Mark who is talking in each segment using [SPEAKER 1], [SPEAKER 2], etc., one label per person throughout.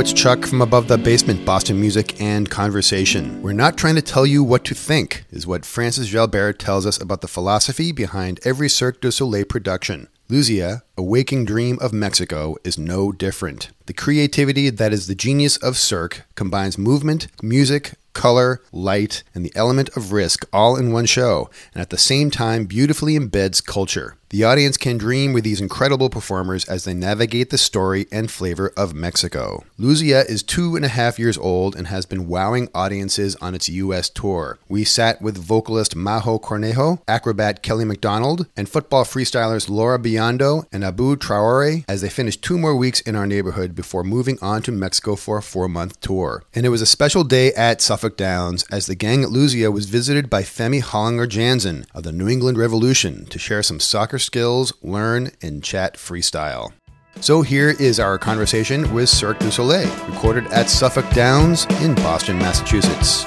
[SPEAKER 1] It's Chuck from Above the Basement, Boston Music and Conversation. We're not trying to tell you what to think, is what Francis Jalbert tells us about the philosophy behind every Cirque du Soleil production. Luzia, a waking dream of Mexico, is no different. The creativity that is the genius of Cirque combines movement, music, color, light, and the element of risk all in one show, and at the same time beautifully embeds culture. The audience can dream with these incredible performers as they navigate the story and flavor of Mexico. Luzia is two and a half years old and has been wowing audiences on its U.S. tour. We sat with vocalist Majo Cornejo, acrobat Kelly McDonald, and football freestylers Laura Biondo and Abu Traore as they finished two more weeks in our neighborhood before moving on to Mexico for a four month tour. And it was a special day at Suffolk Downs as the gang at Luzia was visited by Femi Hollinger Janzen of the New England Revolution to share some soccer skills, learn, and chat freestyle. So here is our conversation with Cirque du Soleil, recorded at Suffolk Downs in Boston, Massachusetts.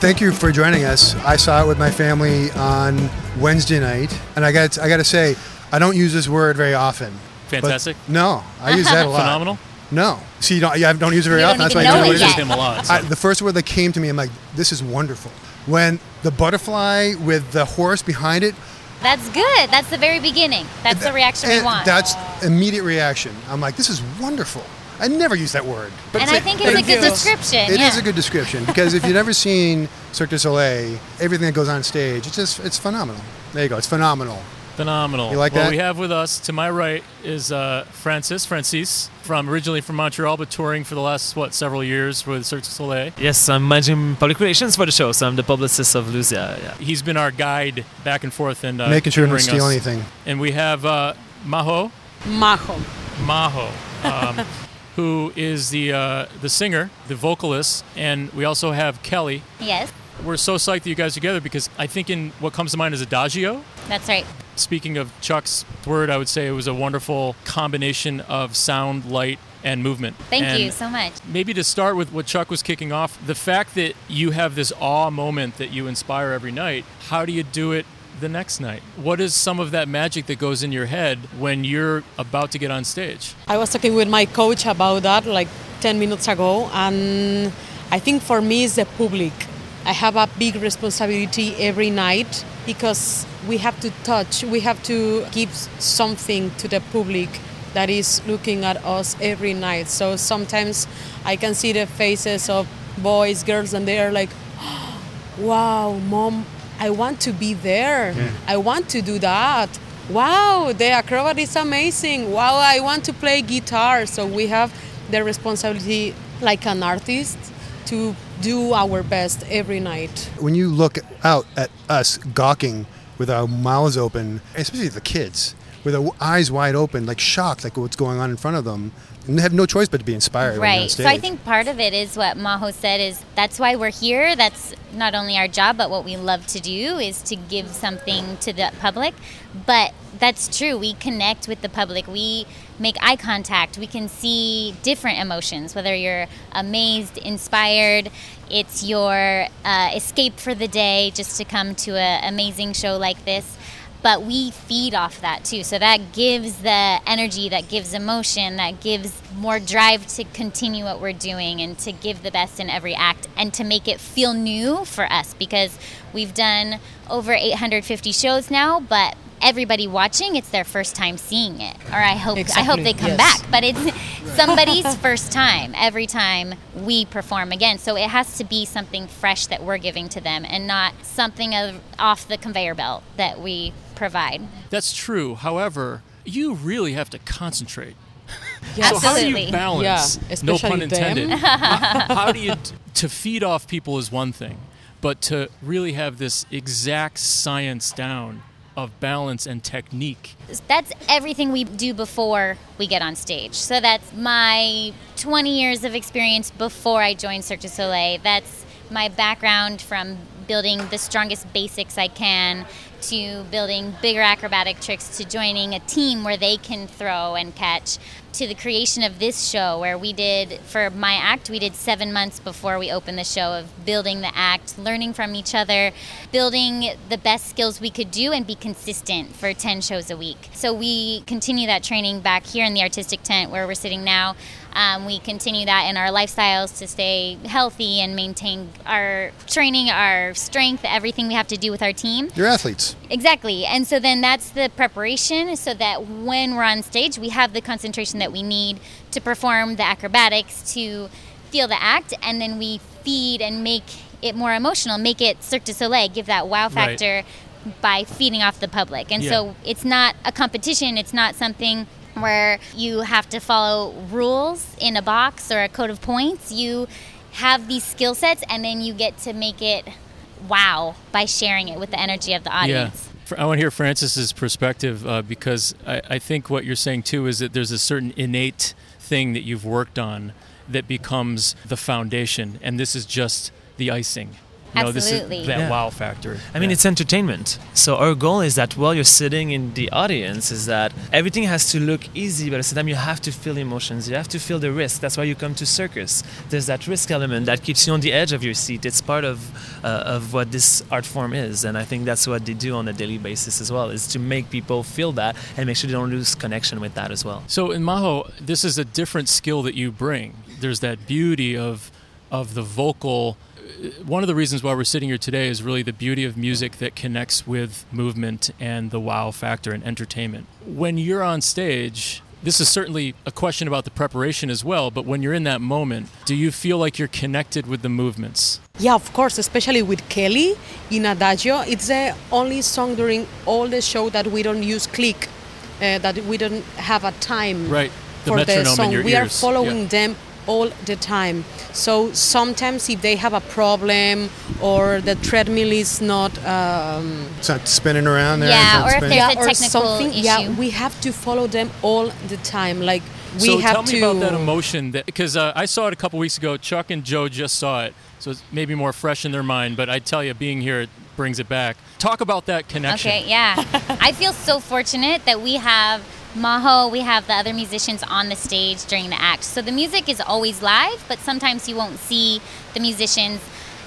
[SPEAKER 1] Thank you for joining us. I saw it with my family on Wednesday night, and I got I got to say, I don't use this word very often.
[SPEAKER 2] Fantastic.
[SPEAKER 1] no, I use that a lot.
[SPEAKER 2] Phenomenal.
[SPEAKER 1] No, see, you don't, yeah, I don't use it very
[SPEAKER 3] You
[SPEAKER 1] often.
[SPEAKER 3] don't
[SPEAKER 1] That's why
[SPEAKER 3] even
[SPEAKER 1] I
[SPEAKER 3] know
[SPEAKER 1] know
[SPEAKER 3] it
[SPEAKER 1] what it
[SPEAKER 2] him a lot. so.
[SPEAKER 1] I, the first word that came to me, I'm like, this is wonderful. When the butterfly with the horse behind it,
[SPEAKER 3] That's good. That's the very beginning. That's the reaction we want.
[SPEAKER 1] That's immediate reaction. I'm like, this is wonderful. I never use that word. But
[SPEAKER 3] and I think it's a good
[SPEAKER 1] it's-
[SPEAKER 3] description.
[SPEAKER 1] It
[SPEAKER 3] yeah.
[SPEAKER 1] is a good description because if you've never seen Cirque du Soleil, everything that goes on stage, it's just it's phenomenal. There you go. It's phenomenal.
[SPEAKER 2] Phenomenal.
[SPEAKER 1] You like
[SPEAKER 2] well,
[SPEAKER 1] that?
[SPEAKER 2] we have with us to my right is uh, Francis Francis from originally from Montreal, but touring for the last what several years with Cirque du Soleil.
[SPEAKER 4] Yes, I'm managing public relations for the show, so I'm the publicist of Luzia. Yeah.
[SPEAKER 2] He's been our guide back and forth and uh,
[SPEAKER 1] Making sure you don't
[SPEAKER 2] humoring
[SPEAKER 1] steal
[SPEAKER 2] us.
[SPEAKER 1] anything.
[SPEAKER 2] And we have uh, Majo
[SPEAKER 5] Majo.
[SPEAKER 2] Majo, um, who is the uh, the singer, the vocalist, and we also have Kelly.
[SPEAKER 3] yes,
[SPEAKER 2] We're so psyched that you guys are together because I think in what comes to mind is adagio.
[SPEAKER 3] that's right.
[SPEAKER 2] Speaking of Chuck's word, I would say it was a wonderful combination of sound, light, and movement.
[SPEAKER 3] Thank
[SPEAKER 2] And
[SPEAKER 3] you so much.
[SPEAKER 2] Maybe to start with what Chuck was kicking off, the fact that you have this awe moment that you inspire every night, how do you do it the next night? What is some of that magic that goes in your head when you're about to get on stage?
[SPEAKER 5] I was talking with my coach about that like 10 minutes ago, and I think for me it's the public. I have a big responsibility every night because we have to touch, we have to give something to the public that is looking at us every night. So sometimes I can see the faces of boys, girls, and they are like, wow, mom, I want to be there. I want to do that. Wow, the acrobat is amazing. Wow, I want to play guitar. So we have the responsibility, like an artist, to do our best every night.
[SPEAKER 1] when you look out at us gawking with our mouths open, especially the kids, with their eyes wide open, like shocked, like what's going on in front of them, have no choice but to be inspired. when they're on
[SPEAKER 3] Right. So I think part of it is what Majo said is that's why we're here. That's not only our job, but what we love to do is to give something to the public. But that's true. We connect with the public. We make eye contact. We can see different emotions, whether you're amazed, inspired, it's your uh, escape for the day just to come to an amazing show like this but we feed off that too. So that gives the energy, that gives emotion, that gives more drive to continue what we're doing and to give the best in every act and to make it feel new for us because we've done over 850 shows now, but everybody watching it's their first time seeing it or i hope i hope they come
[SPEAKER 5] yes.
[SPEAKER 3] back but it's somebody's first time every time we perform again so it has to be something fresh that we're giving to them and not something of, off the conveyor belt that we provide
[SPEAKER 2] That's true. However, you really have to concentrate.
[SPEAKER 5] Yes.
[SPEAKER 2] So how do you balance?
[SPEAKER 5] Yeah,
[SPEAKER 2] no pun
[SPEAKER 5] especially them.
[SPEAKER 2] intended. how, how do you to feed off people is one thing, but to really have this exact science down of balance and technique.
[SPEAKER 3] that's everything we do before we get on stage. So that's my 20 years of experience before I joined Cirque du Soleil. That's my background from building the strongest basics I can to building bigger acrobatic tricks to joining a team where they can throw and catch. To the creation of this show where we did for my act we did seven months before we opened the show of building the act learning from each other building the best skills we could do and be consistent for 10 shows a week. So we continue that training back here in the artistic tent where we're sitting now um, we continue that in our lifestyles to stay healthy and maintain our training, our strength, everything we have to do with our team.
[SPEAKER 1] You're athletes.
[SPEAKER 3] Exactly. And so then that's the preparation so that when we're on stage, we have the concentration that we need to perform the acrobatics, to feel the act, and then we feed and make it more emotional, make it Cirque du Soleil, give that wow factor right. by feeding off the public. And yeah. so it's not a competition, it's not something where you have to follow rules in a box or a code of points. You have these skill sets and then you get to make it wow by sharing it with the energy of the audience.
[SPEAKER 2] Yeah. I want to hear Francis's perspective uh, because I, I think what you're saying too is that there's a certain innate thing that you've worked on that becomes the foundation, and this is just the icing.
[SPEAKER 3] You know, Absolutely.
[SPEAKER 2] This is that yeah. wow factor.
[SPEAKER 4] I mean, it's entertainment. So our goal is that while you're sitting in the audience, is that everything has to look easy, but at the same time you have to feel emotions. You have to feel the risk. That's why you come to circus. There's that risk element that keeps you on the edge of your seat. It's part of uh, of what this art form is, and I think that's what they do on a daily basis as well. Is to make people feel that and make sure they don't lose connection with that as well.
[SPEAKER 2] So in Majo, this is a different skill that you bring. There's that beauty of of the vocal one of the reasons why we're sitting here today is really the beauty of music that connects with movement and the wow factor and entertainment. When you're on stage, this is certainly a question about the preparation as well, but when you're in that moment, do you feel like you're connected with the movements?
[SPEAKER 5] Yeah, of course, especially with Kelly in Adagio. It's the only song during all the show that we don't use click, uh, that we don't have a time
[SPEAKER 2] right.
[SPEAKER 5] The for the song. we
[SPEAKER 2] ears.
[SPEAKER 5] are following yeah. them all the time. So sometimes if they have a problem or the treadmill is not um,
[SPEAKER 1] it's not spinning around there,
[SPEAKER 3] yeah, or if
[SPEAKER 1] there's
[SPEAKER 3] yeah, a technical
[SPEAKER 5] something,
[SPEAKER 3] issue.
[SPEAKER 5] yeah, we have to follow them all the time. Like we have to
[SPEAKER 2] so
[SPEAKER 5] have
[SPEAKER 2] tell me
[SPEAKER 5] to
[SPEAKER 2] about that emotion that because uh, I saw it a couple weeks ago. Chuck and Joe just saw it, so it's maybe more fresh in their mind. But I tell you, being here it brings it back. Talk about that connection.
[SPEAKER 3] Okay, yeah, I feel so fortunate that we have Majo, we have the other musicians on the stage during the act. So the music is always live, but sometimes you won't see the musicians,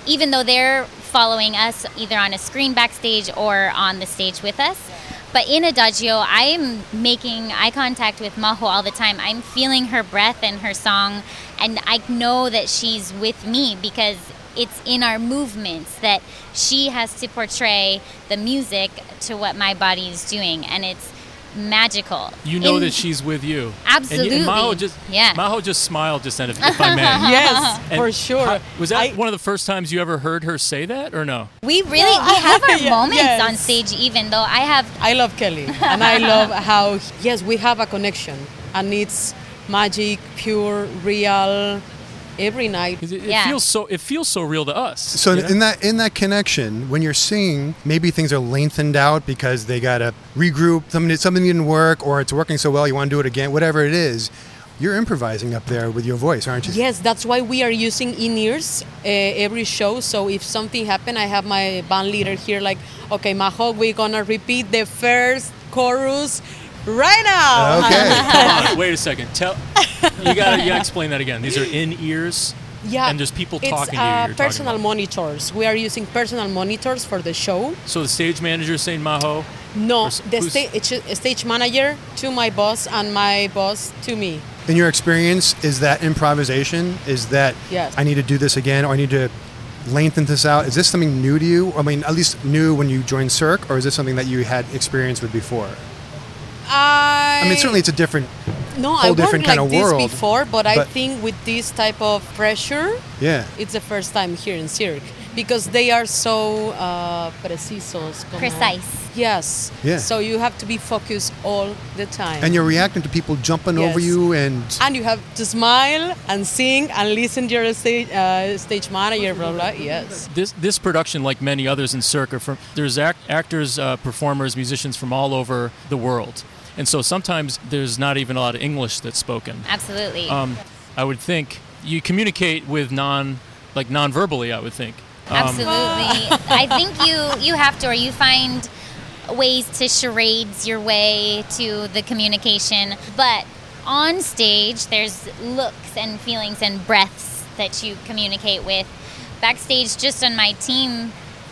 [SPEAKER 3] even though they're following us either on a screen backstage or on the stage with us. But in Adagio, I am making eye contact with Majo all the time. I'm feeling her breath and her song, and I know that she's with me because it's in our movements that she has to portray the music to what my body is doing. And it's magical.
[SPEAKER 2] You know in, that she's with you.
[SPEAKER 3] Absolutely.
[SPEAKER 2] And, and Majo just yeah. Majo just smiled just then, if, if I may.
[SPEAKER 5] yes, and for sure. How,
[SPEAKER 2] was that I, one of the first times you ever heard her say that, or no?
[SPEAKER 3] We really we have our yeah, moments yes. on stage, even though I have.
[SPEAKER 5] I love Kelly, and I love how yes, we have a connection, and it's magic, pure, real every night.
[SPEAKER 2] It, it yeah. feels so. It feels so real to us.
[SPEAKER 1] So in that in that connection, when you're singing, maybe things are lengthened out because they got to regroup. Something something didn't work, or it's working so well, you want to do it again. Whatever it is. You're improvising up there with your voice, aren't you?
[SPEAKER 5] Yes, that's why we are using in-ears uh, every show. So if something happened, I have my band leader here, like, okay, Majo, we're gonna repeat the first chorus right now.
[SPEAKER 1] Okay.
[SPEAKER 2] Come on, wait a second. Tell you gotta you gotta explain that again. These are in ears.
[SPEAKER 5] Yeah,
[SPEAKER 2] and there's people
[SPEAKER 5] it's,
[SPEAKER 2] talking
[SPEAKER 5] uh,
[SPEAKER 2] to you.
[SPEAKER 5] personal monitors. We are using personal monitors for the show.
[SPEAKER 2] So the stage manager is saying Majo.
[SPEAKER 5] No, the stage stage manager to my boss and my boss to me.
[SPEAKER 1] In your experience, is that improvisation? Is that
[SPEAKER 5] yes.
[SPEAKER 1] I need to do this again, or I need to lengthen this out? Is this something new to you? I mean, at least new when you joined Cirque, or is this something that you had experience with before?
[SPEAKER 5] I,
[SPEAKER 1] I mean, certainly it's a different,
[SPEAKER 5] no,
[SPEAKER 1] whole
[SPEAKER 5] I
[SPEAKER 1] different kind
[SPEAKER 5] like
[SPEAKER 1] of
[SPEAKER 5] this before, but, but, I think with this type of pressure,
[SPEAKER 1] yeah,
[SPEAKER 5] it's the first time here in Cirque because they are so uh, precisos,
[SPEAKER 3] como, precise.
[SPEAKER 5] Yes.
[SPEAKER 1] Yeah.
[SPEAKER 5] So you have to be focused all the time.
[SPEAKER 1] And you're reacting to people jumping
[SPEAKER 5] yes.
[SPEAKER 1] over you, and
[SPEAKER 5] and you have to smile and sing and listen to your stage uh, stage manager. Blah blah. Yes.
[SPEAKER 2] This this production, like many others in Cirque, from there's act, actors, uh, performers, musicians from all over the world. And so sometimes there's not even a lot of English that's spoken.
[SPEAKER 3] Absolutely.
[SPEAKER 2] Um, I would think you communicate with non, like non-verbally. I would think.
[SPEAKER 3] Um, Absolutely. I think you you have to, or you find ways to charades your way to the communication, but on stage, there's looks and feelings and breaths that you communicate with. Backstage, just on my team,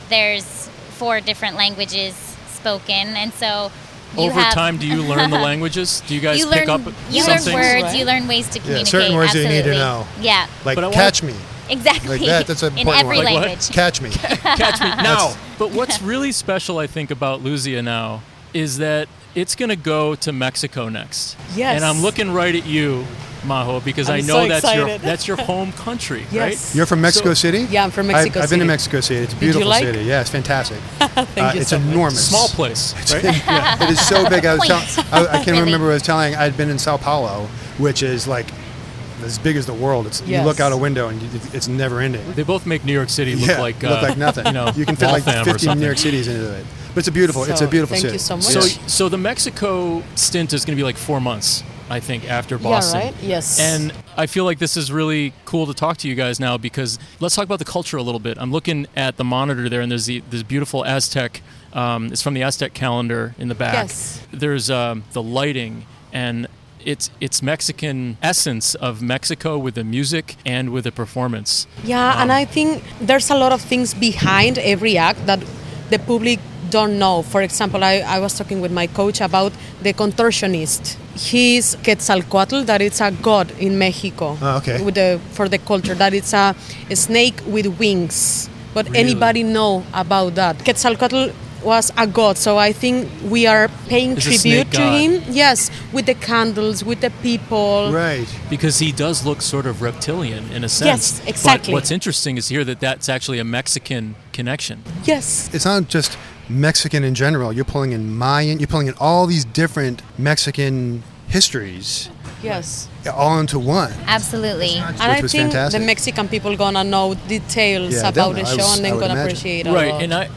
[SPEAKER 3] there's four different languages spoken, and so you
[SPEAKER 2] Over
[SPEAKER 3] have,
[SPEAKER 2] time, do you learn the languages? Do you guys
[SPEAKER 3] you
[SPEAKER 2] pick
[SPEAKER 3] learn,
[SPEAKER 2] up
[SPEAKER 3] you
[SPEAKER 2] some
[SPEAKER 3] learn
[SPEAKER 2] things?
[SPEAKER 3] words,
[SPEAKER 5] Right.
[SPEAKER 3] you learn ways to communicate.
[SPEAKER 1] Yeah, certain words that you need to know.
[SPEAKER 3] Yeah,
[SPEAKER 1] Like
[SPEAKER 2] But
[SPEAKER 1] catch me,
[SPEAKER 3] exactly.
[SPEAKER 1] like that. That's an
[SPEAKER 3] in
[SPEAKER 1] important
[SPEAKER 3] every
[SPEAKER 1] word.
[SPEAKER 2] Like what?
[SPEAKER 3] language.
[SPEAKER 1] Catch me.
[SPEAKER 2] Catch me now. But what's really special, I think, about Luzia now is that it's going to go to Mexico next.
[SPEAKER 5] Yes.
[SPEAKER 2] And I'm looking right at you, Majo, because i
[SPEAKER 5] I'm
[SPEAKER 2] know
[SPEAKER 5] so
[SPEAKER 2] that's your that's your home country,
[SPEAKER 5] Yes.
[SPEAKER 2] right?
[SPEAKER 1] You're from Mexico
[SPEAKER 2] So-
[SPEAKER 1] City?
[SPEAKER 5] Yeah, I'm from
[SPEAKER 1] I've-
[SPEAKER 5] Mexico
[SPEAKER 1] I've, been to Mexico City. It's a beautiful
[SPEAKER 5] like?
[SPEAKER 1] city. Yeah, it's fantastic.
[SPEAKER 5] Thank
[SPEAKER 1] Uh,
[SPEAKER 5] you
[SPEAKER 1] it's
[SPEAKER 5] so much.
[SPEAKER 1] enormous.
[SPEAKER 2] Small place, right?
[SPEAKER 1] It is so big. I was
[SPEAKER 3] Quaint.
[SPEAKER 1] telling, I, I can't remember. what I was telling. I'd been in Sao Paulo, which is like as big as the world. It's you look out a window and you, it's never ending.
[SPEAKER 2] They both make New York City look
[SPEAKER 1] yeah,
[SPEAKER 2] like
[SPEAKER 1] look
[SPEAKER 2] uh,
[SPEAKER 1] like nothing.
[SPEAKER 2] You know,
[SPEAKER 1] you can fit like
[SPEAKER 2] Waltham
[SPEAKER 1] 50 New. York cities into it. But it's a beautiful. it's a
[SPEAKER 5] So,
[SPEAKER 1] beautiful
[SPEAKER 5] thank
[SPEAKER 1] city.
[SPEAKER 5] you so much.
[SPEAKER 2] So, so the Mexico stint is going to be like four months, I think, after
[SPEAKER 5] Yeah,
[SPEAKER 2] Boston.
[SPEAKER 5] right? Yes.
[SPEAKER 2] And I feel like this is really cool to talk to you guys now because let's talk about the culture a little bit. I'm looking at the monitor there, and there's the, this beautiful Aztec. Um, it's from the Aztec calendar in the back.
[SPEAKER 5] Yes.
[SPEAKER 2] There's um, the lighting and. It's, it's Mexican essence of Mexico with the music and with the performance.
[SPEAKER 5] Yeah, and
[SPEAKER 2] Um,
[SPEAKER 5] I think there's a lot of things behind every act that the public don't know. For example, I, I was talking with my coach about the contortionist. He's Quetzalcoatl, that it's a god in Mexico.
[SPEAKER 1] Oh, okay.
[SPEAKER 5] With the, for the culture, that it's a, a snake with wings. But
[SPEAKER 2] Really?
[SPEAKER 5] anybody know about that? Quetzalcoatl was a god, so I think we are paying
[SPEAKER 2] It's
[SPEAKER 5] tribute to
[SPEAKER 2] god.
[SPEAKER 5] him. Yes, with the candles, with the people.
[SPEAKER 1] right.
[SPEAKER 2] because he does look sort of reptilian in a sense.
[SPEAKER 5] Yes, exactly.
[SPEAKER 2] But what's interesting is here that that's actually a Mexican connection.
[SPEAKER 5] Yes.
[SPEAKER 1] It's not just Mexican in general. You're pulling in Mayan. You're pulling in all these different Mexican histories
[SPEAKER 5] Yes.
[SPEAKER 1] all into one.
[SPEAKER 3] Absolutely.
[SPEAKER 5] And
[SPEAKER 1] which
[SPEAKER 5] I
[SPEAKER 1] was
[SPEAKER 5] think
[SPEAKER 1] fantastic.
[SPEAKER 5] the Mexican people gonna know details
[SPEAKER 1] Yeah,
[SPEAKER 5] about
[SPEAKER 1] they'll
[SPEAKER 5] the show
[SPEAKER 1] was-
[SPEAKER 5] and
[SPEAKER 1] I
[SPEAKER 5] then gonna
[SPEAKER 1] imagine.
[SPEAKER 5] appreciate it.
[SPEAKER 2] right
[SPEAKER 5] lot.
[SPEAKER 2] and i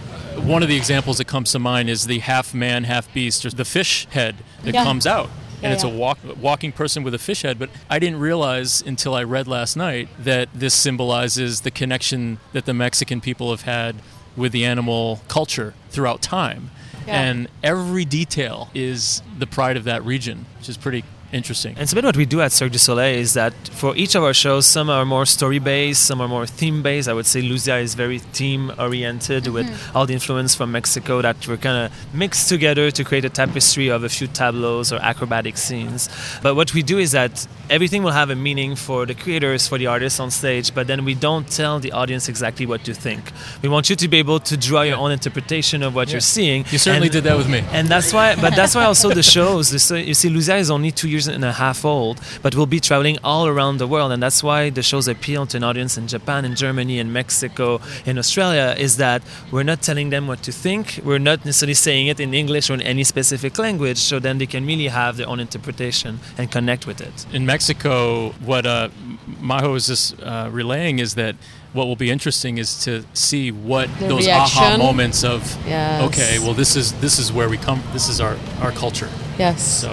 [SPEAKER 2] one of the examples that comes to mind is the half man half beast or the fish head that
[SPEAKER 5] Yeah.
[SPEAKER 2] comes out and
[SPEAKER 5] Yeah,
[SPEAKER 2] it's a walk, walking person with a fish head but i didn't realize until i read last night that this symbolizes the connection that the mexican people have had with the animal culture throughout time
[SPEAKER 5] Yeah.
[SPEAKER 2] and every detail is the pride of that region which is pretty interesting
[SPEAKER 4] And so, a bit what we do at Cirque du Soleil is that for each of our shows, some are more story based, some are more theme based. I would say Luzia is very theme oriented mm-hmm. with all the influence from Mexico that we're kind of mixed together to create a tapestry of a few tableaus or acrobatic scenes. But what we do is that everything will have a meaning for the creators, for the artists on stage, but then we don't tell the audience exactly what to think. We want you to be able to draw your own interpretation of what
[SPEAKER 2] Yeah.
[SPEAKER 4] you're seeing.
[SPEAKER 2] you certainly
[SPEAKER 4] And-
[SPEAKER 2] did that with me
[SPEAKER 4] and that's why but that's why also the shows the, so you see luzia is only two years and a half old but we'll be traveling all around the world and that's why the shows appeal to an audience in japan in germany in mexico in australia is that we're not telling them what to think we're not necessarily saying it in english or in any specific language so then they can really have their own interpretation and connect with it
[SPEAKER 2] in Mexico, what uh, Majo is just uh, relaying is that what will be interesting is to see what
[SPEAKER 5] The
[SPEAKER 2] those aha moments of
[SPEAKER 5] Yes.
[SPEAKER 2] okay, well this is this is where we come. This is our our culture.
[SPEAKER 5] yes.
[SPEAKER 2] So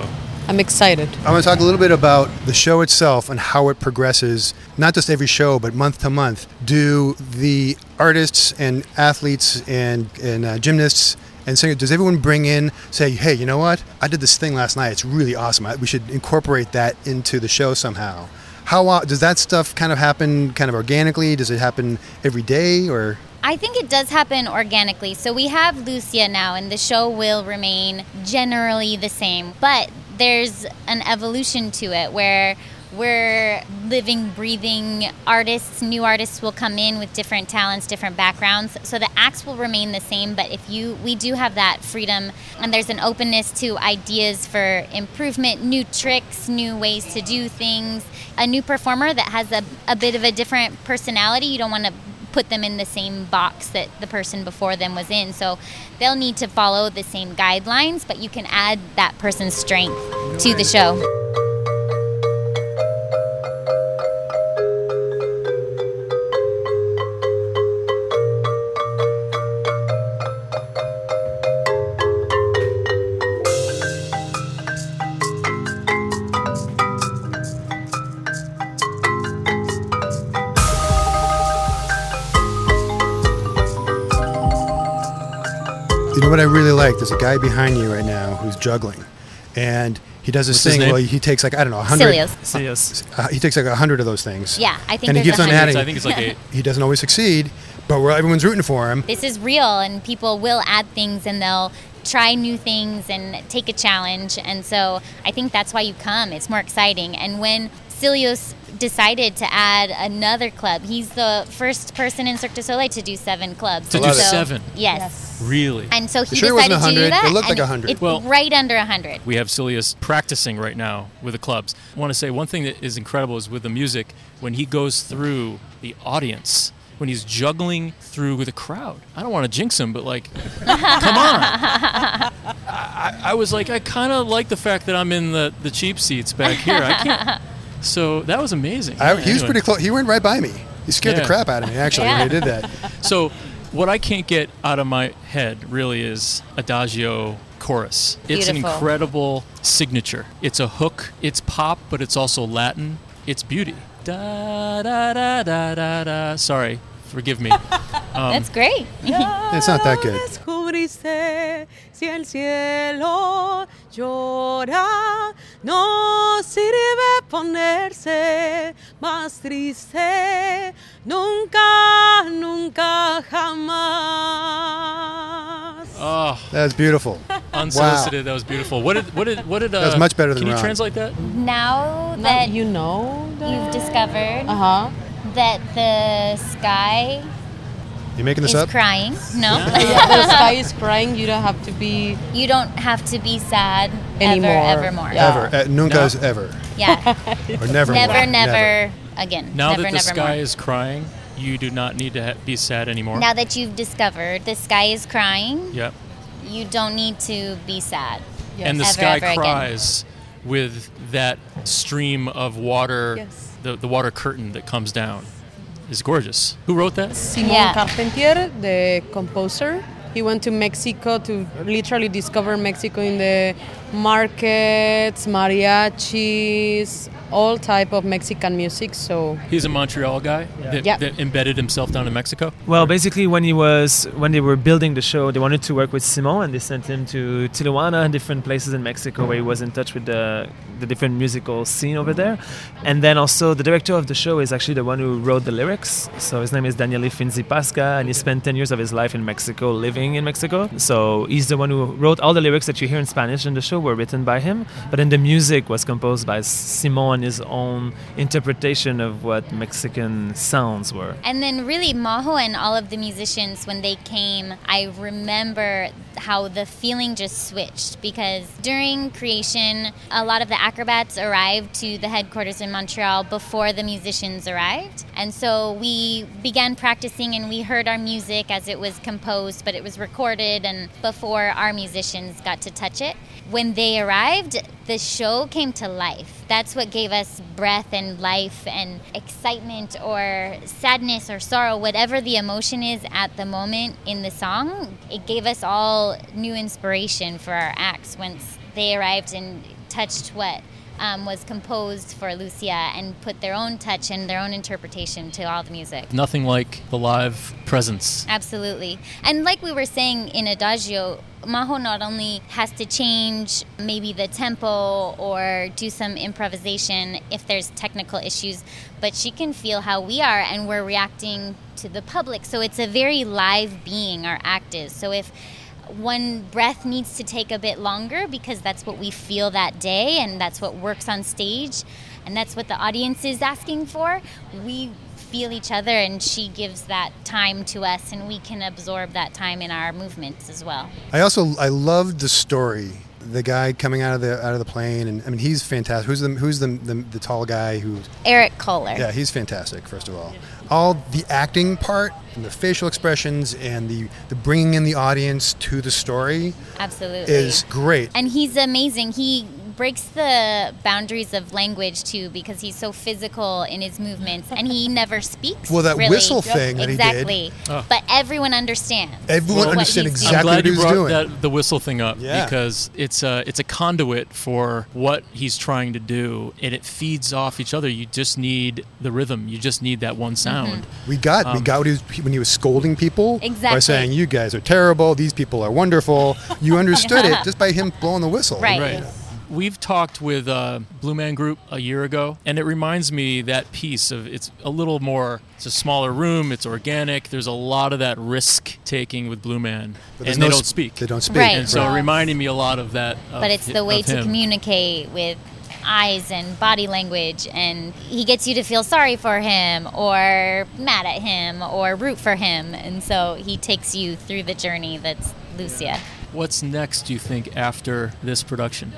[SPEAKER 5] I'm excited.
[SPEAKER 1] I want to talk a little bit about the show itself and how it progresses, not just every show, but month to month. Do the artists and athletes and, and uh, gymnasts and singers, does everyone bring in, say, hey, you know what? I did this thing last night. It's really awesome. I, we should incorporate that into the show somehow. How uh, does that stuff kind of happen kind of organically? Does it happen every day or?
[SPEAKER 3] I think it does happen organically. So we have Luzia now, and the show will remain generally the same. But there's an evolution to it where we're living, breathing artists. New artists will come in with different talents, different backgrounds. So the acts will remain the same, but if you, we do have that freedom, and there's an openness to ideas for improvement, new tricks, new ways to do things. A new performer that has a, a bit of a different personality, you don't want to put them in the same box that the person before them was in. So they'll need to follow the same guidelines, but you can add that person's strength to the show.
[SPEAKER 1] Like? There's a guy behind you right now who's juggling, and he does this
[SPEAKER 2] What's
[SPEAKER 1] thing. Well, he takes like I don't know, a hundred.
[SPEAKER 3] Cilios.
[SPEAKER 4] Serious.
[SPEAKER 1] Uh, he takes like a hundred of those things.
[SPEAKER 3] Yeah, I think
[SPEAKER 1] And he
[SPEAKER 3] there's
[SPEAKER 1] keeps on adding.
[SPEAKER 2] I think it's like eight.
[SPEAKER 1] He doesn't always succeed, but we're, everyone's rooting for him.
[SPEAKER 3] This is real, and people will add things and they'll try new things and take a challenge. And so I think that's why you come. It's more exciting. And when Cilios decided to add another club, he's the first person in Cirque du Soleil to do seven clubs.
[SPEAKER 2] To
[SPEAKER 1] do
[SPEAKER 3] So-
[SPEAKER 2] seven?
[SPEAKER 3] Yes.
[SPEAKER 2] Really?
[SPEAKER 3] And so he
[SPEAKER 1] sure it wasn't
[SPEAKER 3] decided to do that.
[SPEAKER 1] It looked
[SPEAKER 3] and
[SPEAKER 1] like 100.
[SPEAKER 3] It's
[SPEAKER 2] Well-
[SPEAKER 3] right under 100.
[SPEAKER 2] We have Cilius practicing right now with the clubs. I want to say one thing that is incredible is with the music, when he goes through the audience, when he's juggling through with the crowd. I don't want to jinx him, but like, come on. I, I- I was like, I kind of like the fact that I'm in the, the cheap seats back here. I can't. So that was amazing.
[SPEAKER 1] I, he was pretty close. He went right by me. He scared the crap out of me actually when he did that.
[SPEAKER 2] So, what I can't get out of my head really is Adagio chorus. It's an incredible signature. It's a hook, it's pop, but it's also Latin. It's beauty. Da da da da da da. Sorry, forgive me. Um,
[SPEAKER 3] That's great.
[SPEAKER 1] It's not that good.
[SPEAKER 5] Descubriste si el cielo llora, no sirve ponerse más triste, nunca, nunca jamás.
[SPEAKER 2] oh,
[SPEAKER 1] That's beautiful.
[SPEAKER 2] unsolicited. That was beautiful. What did what did what did? Uh,
[SPEAKER 1] was much better than
[SPEAKER 2] Can you
[SPEAKER 1] Ron.
[SPEAKER 2] translate that?
[SPEAKER 3] Now
[SPEAKER 5] Now
[SPEAKER 3] that
[SPEAKER 5] you know that?
[SPEAKER 3] you've discovered
[SPEAKER 5] Uh huh.
[SPEAKER 3] that the sky
[SPEAKER 1] You making this
[SPEAKER 3] is
[SPEAKER 1] up?
[SPEAKER 3] crying, no,
[SPEAKER 5] Yeah, the sky is crying. You don't have to be.
[SPEAKER 3] you don't have to be sad
[SPEAKER 5] Anymore.
[SPEAKER 3] ever, more.
[SPEAKER 5] Yeah.
[SPEAKER 1] Ever. Uh, nunca's ever.
[SPEAKER 3] Yeah.
[SPEAKER 1] Or never.
[SPEAKER 3] never,
[SPEAKER 1] more.
[SPEAKER 3] never, again.
[SPEAKER 2] Now
[SPEAKER 3] never,
[SPEAKER 2] that the
[SPEAKER 3] never
[SPEAKER 2] sky
[SPEAKER 3] more.
[SPEAKER 2] is crying, you do not need to ha- be sad anymore.
[SPEAKER 3] Now that you've discovered the sky is crying,
[SPEAKER 2] Yep.
[SPEAKER 3] you don't need to be sad.
[SPEAKER 2] and the
[SPEAKER 3] Ever,
[SPEAKER 2] sky
[SPEAKER 3] ever again.
[SPEAKER 2] cries with that stream of water,
[SPEAKER 5] Yes.
[SPEAKER 2] the, the water curtain that comes down. Is gorgeous. Who wrote that?
[SPEAKER 5] Simon
[SPEAKER 3] Yeah.
[SPEAKER 5] Carpentier, the composer. He went to Mexico to literally discover Mexico in the markets, mariachis, all type of Mexican music. So
[SPEAKER 2] He's a Montreal guy that,
[SPEAKER 5] Yeah.
[SPEAKER 2] that embedded himself down in Mexico.
[SPEAKER 4] Well, basically, when he was when they were building the show, they wanted to work with Simon, and they sent him to Tijuana and different places in Mexico where he was in touch with the the different musical scene over there. And then also, the director of the show is actually the one who wrote the lyrics. So his name is Daniele Finzi Pasca, and he spent 10 years of his life in Mexico, living in Mexico. So he's the one who wrote all the lyrics that you hear in Spanish in the show were written by him, but then the music was composed by Simon his own interpretation of what Mexican sounds were.
[SPEAKER 3] And then, really, Majo and all of the musicians, when they came, I remember how the feeling just switched because during creation, a lot of the acrobats arrived to the headquarters in Montreal before the musicians arrived. And so we began practicing and we heard our music as it was composed, but it was recorded and before our musicians got to touch it. When they arrived, the show came to life. That's what gave us breath and life and excitement or sadness or sorrow, whatever the emotion is at the moment in the song. It gave us all new inspiration for our acts once they arrived and touched what um, was composed for Luzia and put their own touch and their own interpretation to all the music.
[SPEAKER 2] Nothing like the live presence.
[SPEAKER 3] Absolutely. And like we were saying in Adagio, Majo not only has to change maybe the tempo or do some improvisation if there's technical issues, but she can feel how we are and we're reacting to the public. So it's a very live being, our act is. So if one breath needs to take a bit longer because that's what we feel that day and that's what works on stage and that's what the audience is asking for. We feel each other and she gives that time to us and we can absorb that time in our movements as well.
[SPEAKER 1] I also I loved the story. The guy coming out of the out of the plane, and I mean he's fantastic. Who's the who's the the, the tall guy who?
[SPEAKER 3] Eric Koller.
[SPEAKER 1] Yeah, he's fantastic. First of all, all the acting part and the facial expressions and the the bringing in the audience to the story
[SPEAKER 3] Absolutely.
[SPEAKER 1] is great.
[SPEAKER 3] and he's amazing. He breaks the boundaries of language too because he's so physical in his movements and he never speaks.
[SPEAKER 1] Well, that
[SPEAKER 3] really.
[SPEAKER 1] whistle thing that he did-
[SPEAKER 3] exactly.
[SPEAKER 2] Oh.
[SPEAKER 3] But everyone understands.
[SPEAKER 1] Everyone
[SPEAKER 3] what
[SPEAKER 1] understood
[SPEAKER 3] he's
[SPEAKER 1] exactly
[SPEAKER 2] I'm glad
[SPEAKER 1] what he
[SPEAKER 2] you
[SPEAKER 1] was
[SPEAKER 2] brought
[SPEAKER 1] doing.
[SPEAKER 2] that the whistle thing up
[SPEAKER 1] Yeah.
[SPEAKER 2] because it's a it's a conduit for what he's trying to do, and it feeds off each other. You just need the rhythm. You just need that one sound.
[SPEAKER 1] We got we
[SPEAKER 2] Um,
[SPEAKER 1] got what he was, when he was scolding people
[SPEAKER 3] exactly.
[SPEAKER 1] by saying you guys are terrible, these people are wonderful. You understood it just by him blowing the whistle.
[SPEAKER 3] Right.
[SPEAKER 2] Right. We've talked with uh, Blue Man Group a year ago, and it reminds me that piece of it's a little more. It's a smaller room. It's organic. There's a lot of that risk taking with Blue Man,
[SPEAKER 1] But there's
[SPEAKER 2] and they don't
[SPEAKER 1] sp-
[SPEAKER 2] speak.
[SPEAKER 1] They don't speak.
[SPEAKER 3] Right.
[SPEAKER 2] And so it reminded me a lot of that. Of
[SPEAKER 3] but it's the way to communicate with eyes and body language and he gets you to feel sorry for him or mad at him or root for him and so he takes you through the journey that's luzia
[SPEAKER 2] What's next? Do you think after this production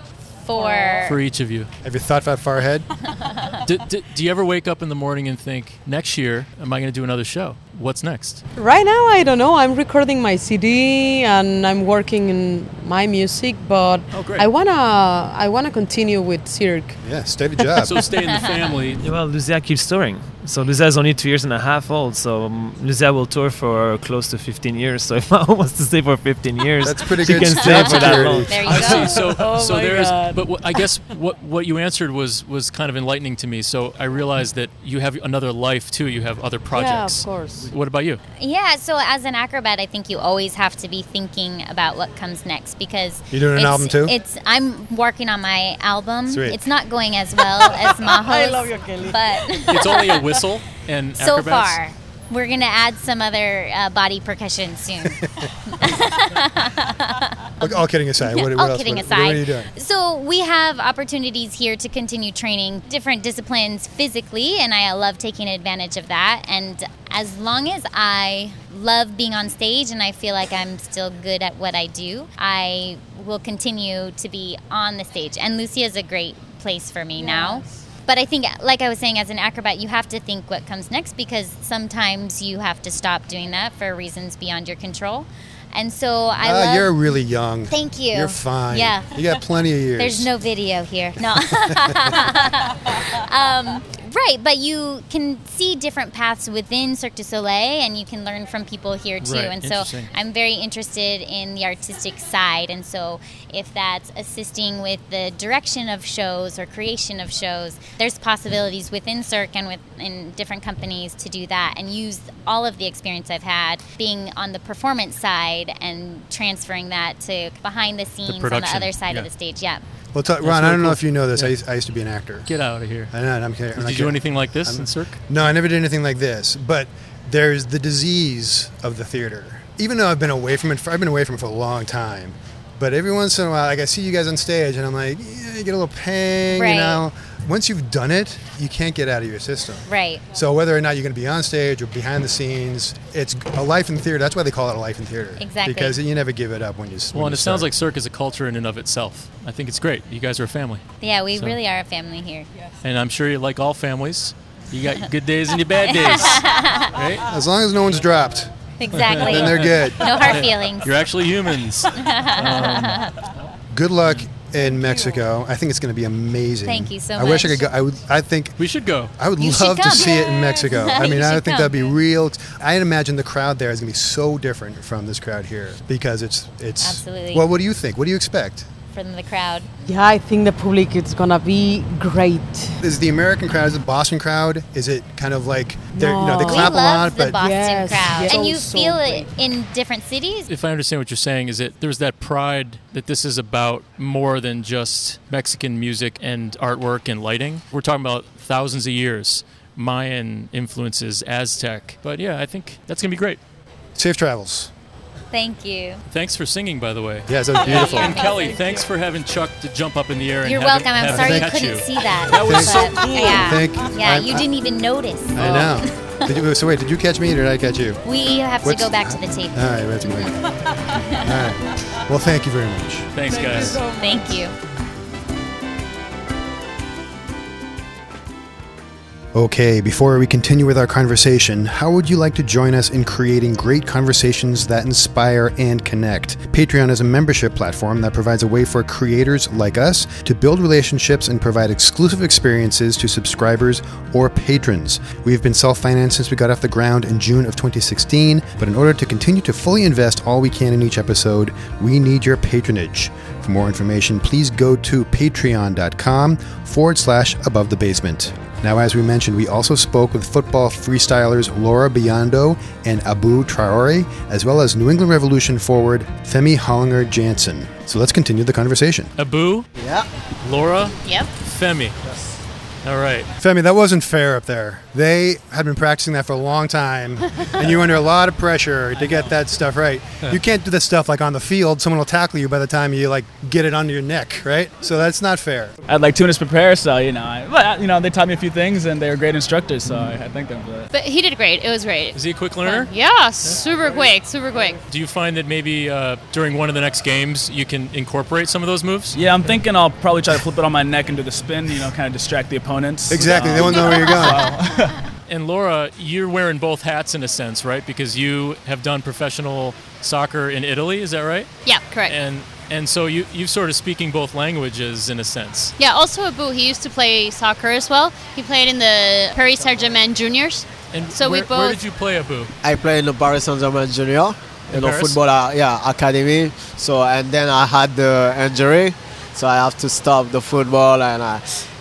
[SPEAKER 3] for
[SPEAKER 2] for each of you?
[SPEAKER 1] Have you thought that far ahead?
[SPEAKER 2] do, do, do you ever wake up in the morning and think, next year, am I going to do another show? What's next?
[SPEAKER 5] Right now, I don't know. I'm recording my CD and I'm working in my music, but
[SPEAKER 2] Oh.
[SPEAKER 5] I wanna I wanna continue with Cirque.
[SPEAKER 1] Yeah, steady job.
[SPEAKER 2] So stay in the family.
[SPEAKER 4] Yeah, well, Luzia keeps touring. So Luzia is only two years and a half old. So um, Luzia will tour for close to 15 years. So if Majo wants to stay for 15 years,
[SPEAKER 1] That's pretty
[SPEAKER 4] she
[SPEAKER 1] good
[SPEAKER 4] can stay for that long.
[SPEAKER 3] there you
[SPEAKER 2] I
[SPEAKER 3] go
[SPEAKER 2] see. So,
[SPEAKER 5] Oh
[SPEAKER 2] so there's, but what, I guess what what you answered was was kind of enlightening to me. So I realized that you have another life too. You have other projects.
[SPEAKER 5] Yeah, of course.
[SPEAKER 2] What about you?
[SPEAKER 3] yeah so as an acrobat i think you always have to be thinking about what comes next because
[SPEAKER 1] you're doing an album too?
[SPEAKER 3] it's i'm working on my album
[SPEAKER 1] Sweet.
[SPEAKER 3] it's not going as well as majo's
[SPEAKER 5] I love you, Kelly.
[SPEAKER 3] but
[SPEAKER 2] It's only a whistle and
[SPEAKER 3] so
[SPEAKER 2] acrobats?
[SPEAKER 3] far we're gonna add some other uh, body percussion soon
[SPEAKER 1] Okay, all kidding aside, what, what
[SPEAKER 3] all
[SPEAKER 1] else?
[SPEAKER 3] kidding
[SPEAKER 1] what,
[SPEAKER 3] aside
[SPEAKER 1] what are you doing?
[SPEAKER 3] so we have opportunities here to continue training different disciplines physically and i love taking advantage of that and as long as i love being on stage and i feel like i'm still good at what i do i will continue to be on the stage and luzia is a great place for me now but I think, like I was saying, as an acrobat, you have to think what comes next because sometimes you have to stop doing that for reasons beyond your control. And so I
[SPEAKER 1] Ah,
[SPEAKER 3] love.
[SPEAKER 1] you're really young.
[SPEAKER 3] Thank you.
[SPEAKER 1] You're fine.
[SPEAKER 3] Yeah.
[SPEAKER 1] You got plenty of years.
[SPEAKER 3] There's no video here. No. um, right, but you can see different paths within Cirque du Soleil, and you can learn from people here too.
[SPEAKER 2] Right,
[SPEAKER 3] And so. I'm very interested in the artistic side, and so if that's assisting with the direction of shows or creation of shows, there's possibilities within Cirque and within different companies to do that and use all of the experience I've had being on the performance side and transferring that to behind the scenes on the other side
[SPEAKER 2] yeah.
[SPEAKER 3] of the stage. Yeah.
[SPEAKER 1] Well, t- Ron,
[SPEAKER 2] really
[SPEAKER 1] I don't know if you know this. I, used, I used to be an actor.
[SPEAKER 2] Get out of here.
[SPEAKER 1] I know. I'm kidding. I'm
[SPEAKER 2] Did
[SPEAKER 1] not
[SPEAKER 2] you do
[SPEAKER 1] kidding.
[SPEAKER 2] anything like this
[SPEAKER 1] I'm-
[SPEAKER 2] in Cirque?
[SPEAKER 1] No, I never did anything like this. But there's the disease of the theater. Even though I've been away from it, for, I've been away from it for a long time. But every once in a while, like I see you guys on stage, and I'm like, yeah, you get a little pang,
[SPEAKER 3] Right.
[SPEAKER 1] you know. Once you've done it, you can't get out of your system.
[SPEAKER 3] Right.
[SPEAKER 1] So whether or not you're going to be on stage or behind the scenes, it's a life in theater. That's why they call it a life in theater.
[SPEAKER 3] Exactly.
[SPEAKER 1] Because you never give it up when you.
[SPEAKER 2] Well, and it sounds like Cirque is a culture in and of itself. I think it's great. You guys are a family,
[SPEAKER 3] Yeah, we
[SPEAKER 2] So-
[SPEAKER 3] really are a family here.
[SPEAKER 2] and I'm sure you like all families. You got your good days and your bad days, right?
[SPEAKER 1] as long as no one's dropped,
[SPEAKER 3] Exactly.
[SPEAKER 1] then they're good.
[SPEAKER 3] no hard feelings.
[SPEAKER 2] You're actually humans.
[SPEAKER 1] Um, good luck in Mexico. I think it's going to be amazing.
[SPEAKER 3] Thank you so much.
[SPEAKER 1] I wish I could go. I would. I think
[SPEAKER 2] We should go.
[SPEAKER 1] I would
[SPEAKER 3] You should
[SPEAKER 1] love to
[SPEAKER 3] come.
[SPEAKER 1] see it in Mexico. I mean,
[SPEAKER 3] You
[SPEAKER 1] I
[SPEAKER 3] should
[SPEAKER 1] think
[SPEAKER 3] come.
[SPEAKER 1] that'd be real. I imagine the crowd there is going to be so different from this crowd here because it's it's.
[SPEAKER 3] Absolutely.
[SPEAKER 1] Well, what do you think? What do you expect?
[SPEAKER 3] From the crowd.
[SPEAKER 5] Yeah, I think the public is gonna be great.
[SPEAKER 1] Is the American crowd, is the Boston crowd, is it kind of like they're you know they
[SPEAKER 5] No.
[SPEAKER 3] We
[SPEAKER 1] clap a
[SPEAKER 3] love
[SPEAKER 1] lot,
[SPEAKER 3] the
[SPEAKER 1] but
[SPEAKER 3] Boston
[SPEAKER 5] Yes,
[SPEAKER 3] crowd,
[SPEAKER 5] yes.
[SPEAKER 3] and you
[SPEAKER 5] so
[SPEAKER 3] feel
[SPEAKER 5] great.
[SPEAKER 3] it in different cities.
[SPEAKER 2] If I understand what you're saying, is that there's that pride that this is about more than just Mexican music and artwork and lighting. We're talking about thousands of years, Mayan influences, Aztec. But yeah, I think that's gonna be great.
[SPEAKER 1] safe travels.
[SPEAKER 3] Thank you.
[SPEAKER 2] Thanks for singing, by the way.
[SPEAKER 1] Yeah, that was beautiful.
[SPEAKER 2] And Kelly, thanks for having Chuck to jump up in the air. And
[SPEAKER 3] You're
[SPEAKER 2] have
[SPEAKER 3] welcome. I'm sorry
[SPEAKER 2] him
[SPEAKER 3] you couldn't
[SPEAKER 2] you.
[SPEAKER 3] see that.
[SPEAKER 2] That was so
[SPEAKER 3] but,
[SPEAKER 2] cool.
[SPEAKER 3] Yeah,
[SPEAKER 1] Thank-
[SPEAKER 3] yeah.
[SPEAKER 1] I-
[SPEAKER 3] you
[SPEAKER 1] I-
[SPEAKER 3] didn't even notice.
[SPEAKER 1] I know. Did you, so wait, did you catch me or did I catch you?
[SPEAKER 3] We have
[SPEAKER 1] What's-
[SPEAKER 3] to go back to the tape.
[SPEAKER 1] All right, we have to wait. All right. Well, thank you very much.
[SPEAKER 2] Thanks, guys.
[SPEAKER 3] Thank you.
[SPEAKER 1] Okay, before we continue with our conversation, how would you like to join us in creating great conversations that inspire and connect? Patreon is a membership platform that provides a way for creators like us to build relationships and provide exclusive experiences to subscribers or patrons. We've been self financed since we got off the ground in June of 2016, but in order to continue to fully invest all we can in each episode, we need your patronage. For more information, please go to patreon.com forward slash above the basement. Now, as we mentioned, we also spoke with football freestylers Laura Biondo and Abu Traore, as well as New England Revolution forward Femi Hollinger Janzen. So let's continue the conversation.
[SPEAKER 2] Abu,
[SPEAKER 6] Yeah.
[SPEAKER 2] Laura,
[SPEAKER 3] Yep.
[SPEAKER 2] Femi. All right.
[SPEAKER 1] Femi, that wasn't fair up there. They had been practicing that for a long time, and you're under a lot of pressure to get that stuff right. You can't do this stuff like on the field. Someone will tackle you by the time you like get it under your neck, right? So that's not fair.
[SPEAKER 6] I had like two minutes to prepare, so you know, I, but you know, they taught me a few things, and they were great instructors, so I, I thank them for that.
[SPEAKER 7] But he did great. It was great.
[SPEAKER 2] Is he a quick learner?
[SPEAKER 7] Yeah, super quick, super quick.
[SPEAKER 2] Do you find that maybe uh, during one of the next games you can incorporate some of those moves?
[SPEAKER 6] Yeah, I'm thinking I'll probably try to flip it on my neck and do the spin, you know, kind of distract the opponents.
[SPEAKER 1] Exactly. They
[SPEAKER 6] Um,
[SPEAKER 1] won't know where you're going.
[SPEAKER 2] And Laura, you're wearing both hats in a sense, right? Because you have done professional soccer in Italy, is that right?
[SPEAKER 7] Yeah, correct.
[SPEAKER 2] And and so you you sort of speaking both languages in a sense.
[SPEAKER 7] yeah, also Abu, he used to play soccer as well. He played in the Paris Saint-Germain juniors.
[SPEAKER 2] And
[SPEAKER 7] So we
[SPEAKER 2] where, where
[SPEAKER 7] both-
[SPEAKER 2] did you play, Abu?
[SPEAKER 8] I play in the Paris Saint-Germain junior,
[SPEAKER 2] In
[SPEAKER 8] in the
[SPEAKER 2] Paris?
[SPEAKER 8] football, uh, yeah, academy. So and then I had the injury, so I have to stop the football and I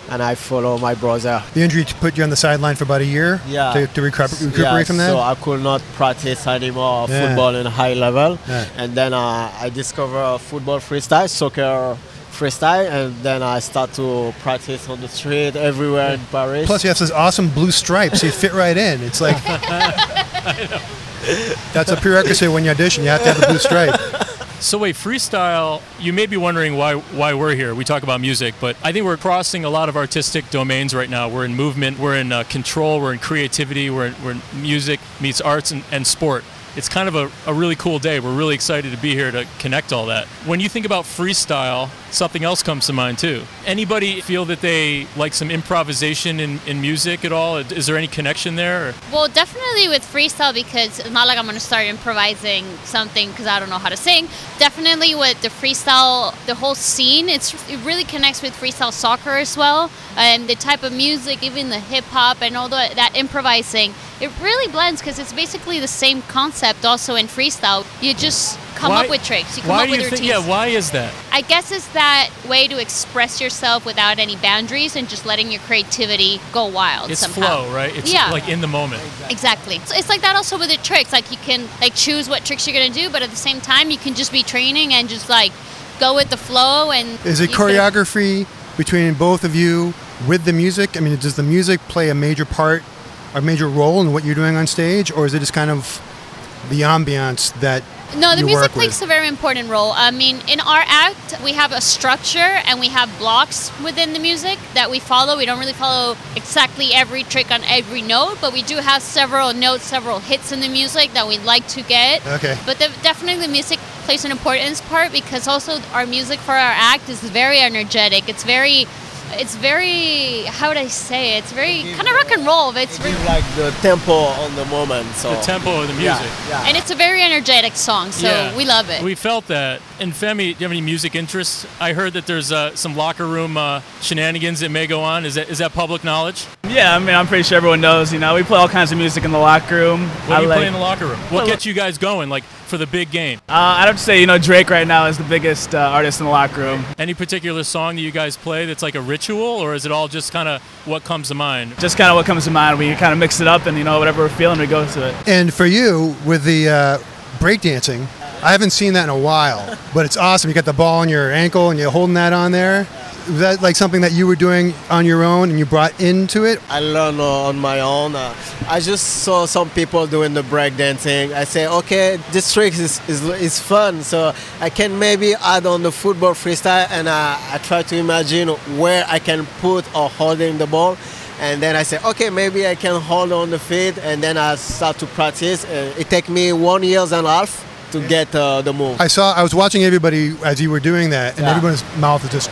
[SPEAKER 8] and I follow my brother.
[SPEAKER 1] The injury put you on the sideline for about a year
[SPEAKER 8] Yeah.
[SPEAKER 1] to, to recuper, recuperate
[SPEAKER 8] Yeah,
[SPEAKER 1] from that.
[SPEAKER 8] So I could not practice anymore
[SPEAKER 1] Yeah.
[SPEAKER 8] football in high level,
[SPEAKER 1] Yeah.
[SPEAKER 8] and then uh, I discover football freestyle, soccer freestyle, and then I start to practice on the street everywhere in Paris.
[SPEAKER 1] Plus, you have those awesome blue stripes. You fit right in. It's like that's a prerequisite when you audition. You have to have a blue stripe.
[SPEAKER 2] So wait, freestyle. You may be wondering why why we're here. We talk about music, but I think we're crossing a lot of artistic domains right now. We're in movement, we're in uh, control, we're in creativity, we're in, we're in music meets arts and, and sport. It's kind of a, a really cool day. We're really excited to be here to connect all that. When you think about freestyle, something else comes to mind too. Anybody feel that they like some improvisation in, in music at all? Is there any connection there? Or?
[SPEAKER 7] Well, definitely with freestyle because it's not like I'm going to start improvising something because I don't know how to sing. Definitely with the freestyle, the whole scene, it's it really connects with freestyle soccer as well, and the type of music, even the hip hop and all the, that improvising. It really blends because it's basically the same concept also in freestyle. You just come
[SPEAKER 2] Why-
[SPEAKER 7] up with tricks. You come
[SPEAKER 2] why
[SPEAKER 7] up
[SPEAKER 2] do
[SPEAKER 7] with
[SPEAKER 2] you think?
[SPEAKER 7] routines.
[SPEAKER 2] Yeah, why is that?
[SPEAKER 7] I guess it's that way to express yourself without any boundaries and just letting your creativity go wild
[SPEAKER 2] It's
[SPEAKER 7] somehow.
[SPEAKER 2] flow, right? It's
[SPEAKER 7] Yeah.
[SPEAKER 2] like in the moment.
[SPEAKER 7] Exactly. So it's like that also with the tricks. Like you can like choose what tricks you're gonna do, but at the same time you can just be training and just like go with the flow and
[SPEAKER 1] Is it
[SPEAKER 7] you can-
[SPEAKER 1] choreography between both of you with the music? I mean, does the music play a major part, a major role in what you're doing on stage, or is it just kind of the ambiance that
[SPEAKER 7] No, the music
[SPEAKER 1] work with?
[SPEAKER 7] plays a very important role. I mean, in our act, we have a structure and we have blocks within the music that we follow. We don't really follow exactly every trick on every note, but we do have several notes, several hits in the music that we'd like to get.
[SPEAKER 1] Okay.
[SPEAKER 7] But the, definitely the music plays an important part because also our music for our act is very energetic. It's very, it's very, how would I say it? It's very kind of rock and roll. but It's
[SPEAKER 8] It
[SPEAKER 7] re-
[SPEAKER 8] like the tempo on the moment. So
[SPEAKER 2] The tempo of the music.
[SPEAKER 8] Yeah, yeah.
[SPEAKER 7] and it's a very energetic song, so
[SPEAKER 2] Yeah.
[SPEAKER 7] we love it.
[SPEAKER 2] We felt that. And Femi, do you have any music interests? I heard that there's uh, some locker room uh, shenanigans that may go on. Is that is that public knowledge?
[SPEAKER 6] Yeah, I mean, I'm pretty sure everyone knows. You know, we play all kinds of music in the locker room.
[SPEAKER 2] What
[SPEAKER 6] I
[SPEAKER 2] do you
[SPEAKER 6] like-
[SPEAKER 2] play in the locker room? What gets you guys going, like for the big game?
[SPEAKER 6] Uh, I'd have to say, you know, Drake right now is the biggest uh, artist in the locker room.
[SPEAKER 2] Any particular song that you guys play that's like a ritual, or is it all just kind of what comes to mind?
[SPEAKER 6] Just kind of what comes to mind. We kind of mix it up, and you know, whatever we're feeling, we go to it.
[SPEAKER 1] And for you, with the uh, breakdancing, I haven't seen that in a while, but it's awesome. You got the ball on your ankle and you're holding that on there. Was that like something that you were doing on your own and you brought into it?
[SPEAKER 8] I learned uh, on my own. Uh, I just saw some people doing the break dancing. I say, okay, this trick is, is, is fun, so I can maybe add on the football freestyle, and uh, I try to imagine where I can put or holding the ball. And then I say, okay, maybe I can hold on the feet, and then I start to practice. Uh, it take me one years and a half to get uh, the move.
[SPEAKER 1] I saw. I was watching everybody as you were doing that, and
[SPEAKER 8] Yeah.
[SPEAKER 1] everyone's mouth is just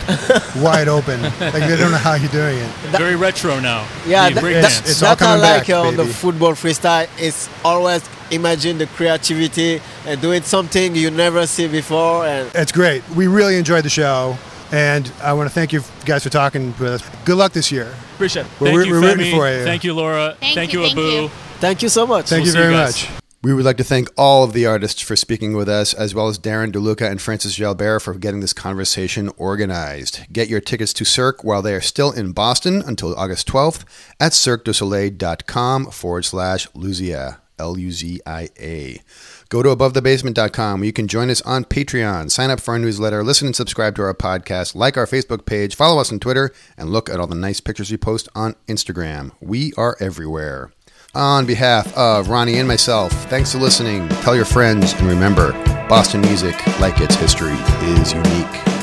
[SPEAKER 1] wide open. Like they don't know how you're doing it.
[SPEAKER 2] Very retro now.
[SPEAKER 8] Yeah,
[SPEAKER 2] the
[SPEAKER 8] that,
[SPEAKER 2] breakdance.
[SPEAKER 8] that,
[SPEAKER 1] It's all
[SPEAKER 8] that I like
[SPEAKER 1] back,
[SPEAKER 8] uh, on the football freestyle. It's always imagine the creativity and doing something you never see before. And
[SPEAKER 1] It's great. We really enjoyed the show, and I want to thank you guys for talking with us. Good luck this year.
[SPEAKER 6] Appreciate it.
[SPEAKER 1] We're,
[SPEAKER 2] Thank
[SPEAKER 1] we're,
[SPEAKER 2] you,
[SPEAKER 1] we're rooting for you.
[SPEAKER 2] Thank you, Laura.
[SPEAKER 7] Thank you,
[SPEAKER 2] you,
[SPEAKER 7] thank
[SPEAKER 2] Abu.
[SPEAKER 7] you.
[SPEAKER 8] thank you so much.
[SPEAKER 1] Thank
[SPEAKER 2] We'll
[SPEAKER 1] you
[SPEAKER 2] see you
[SPEAKER 1] very much. We would like to thank all of the artists for speaking with us, as well as Darren DeLuca and Francis Jalbert for getting this conversation organized. Get your tickets to Cirque while they are still in Boston until August 12th at cirquedusoleil.com forward slash Luzia, L U Z I A. Go to abovethebasement.com where you can join us on Patreon, sign up for our newsletter, listen and subscribe to our podcast, like our Facebook page, follow us on Twitter, and look at all the nice pictures we post on Instagram. We are everywhere. On behalf of Ronnie and myself, thanks for listening. Tell your friends, and remember, Boston music, like its history, is unique.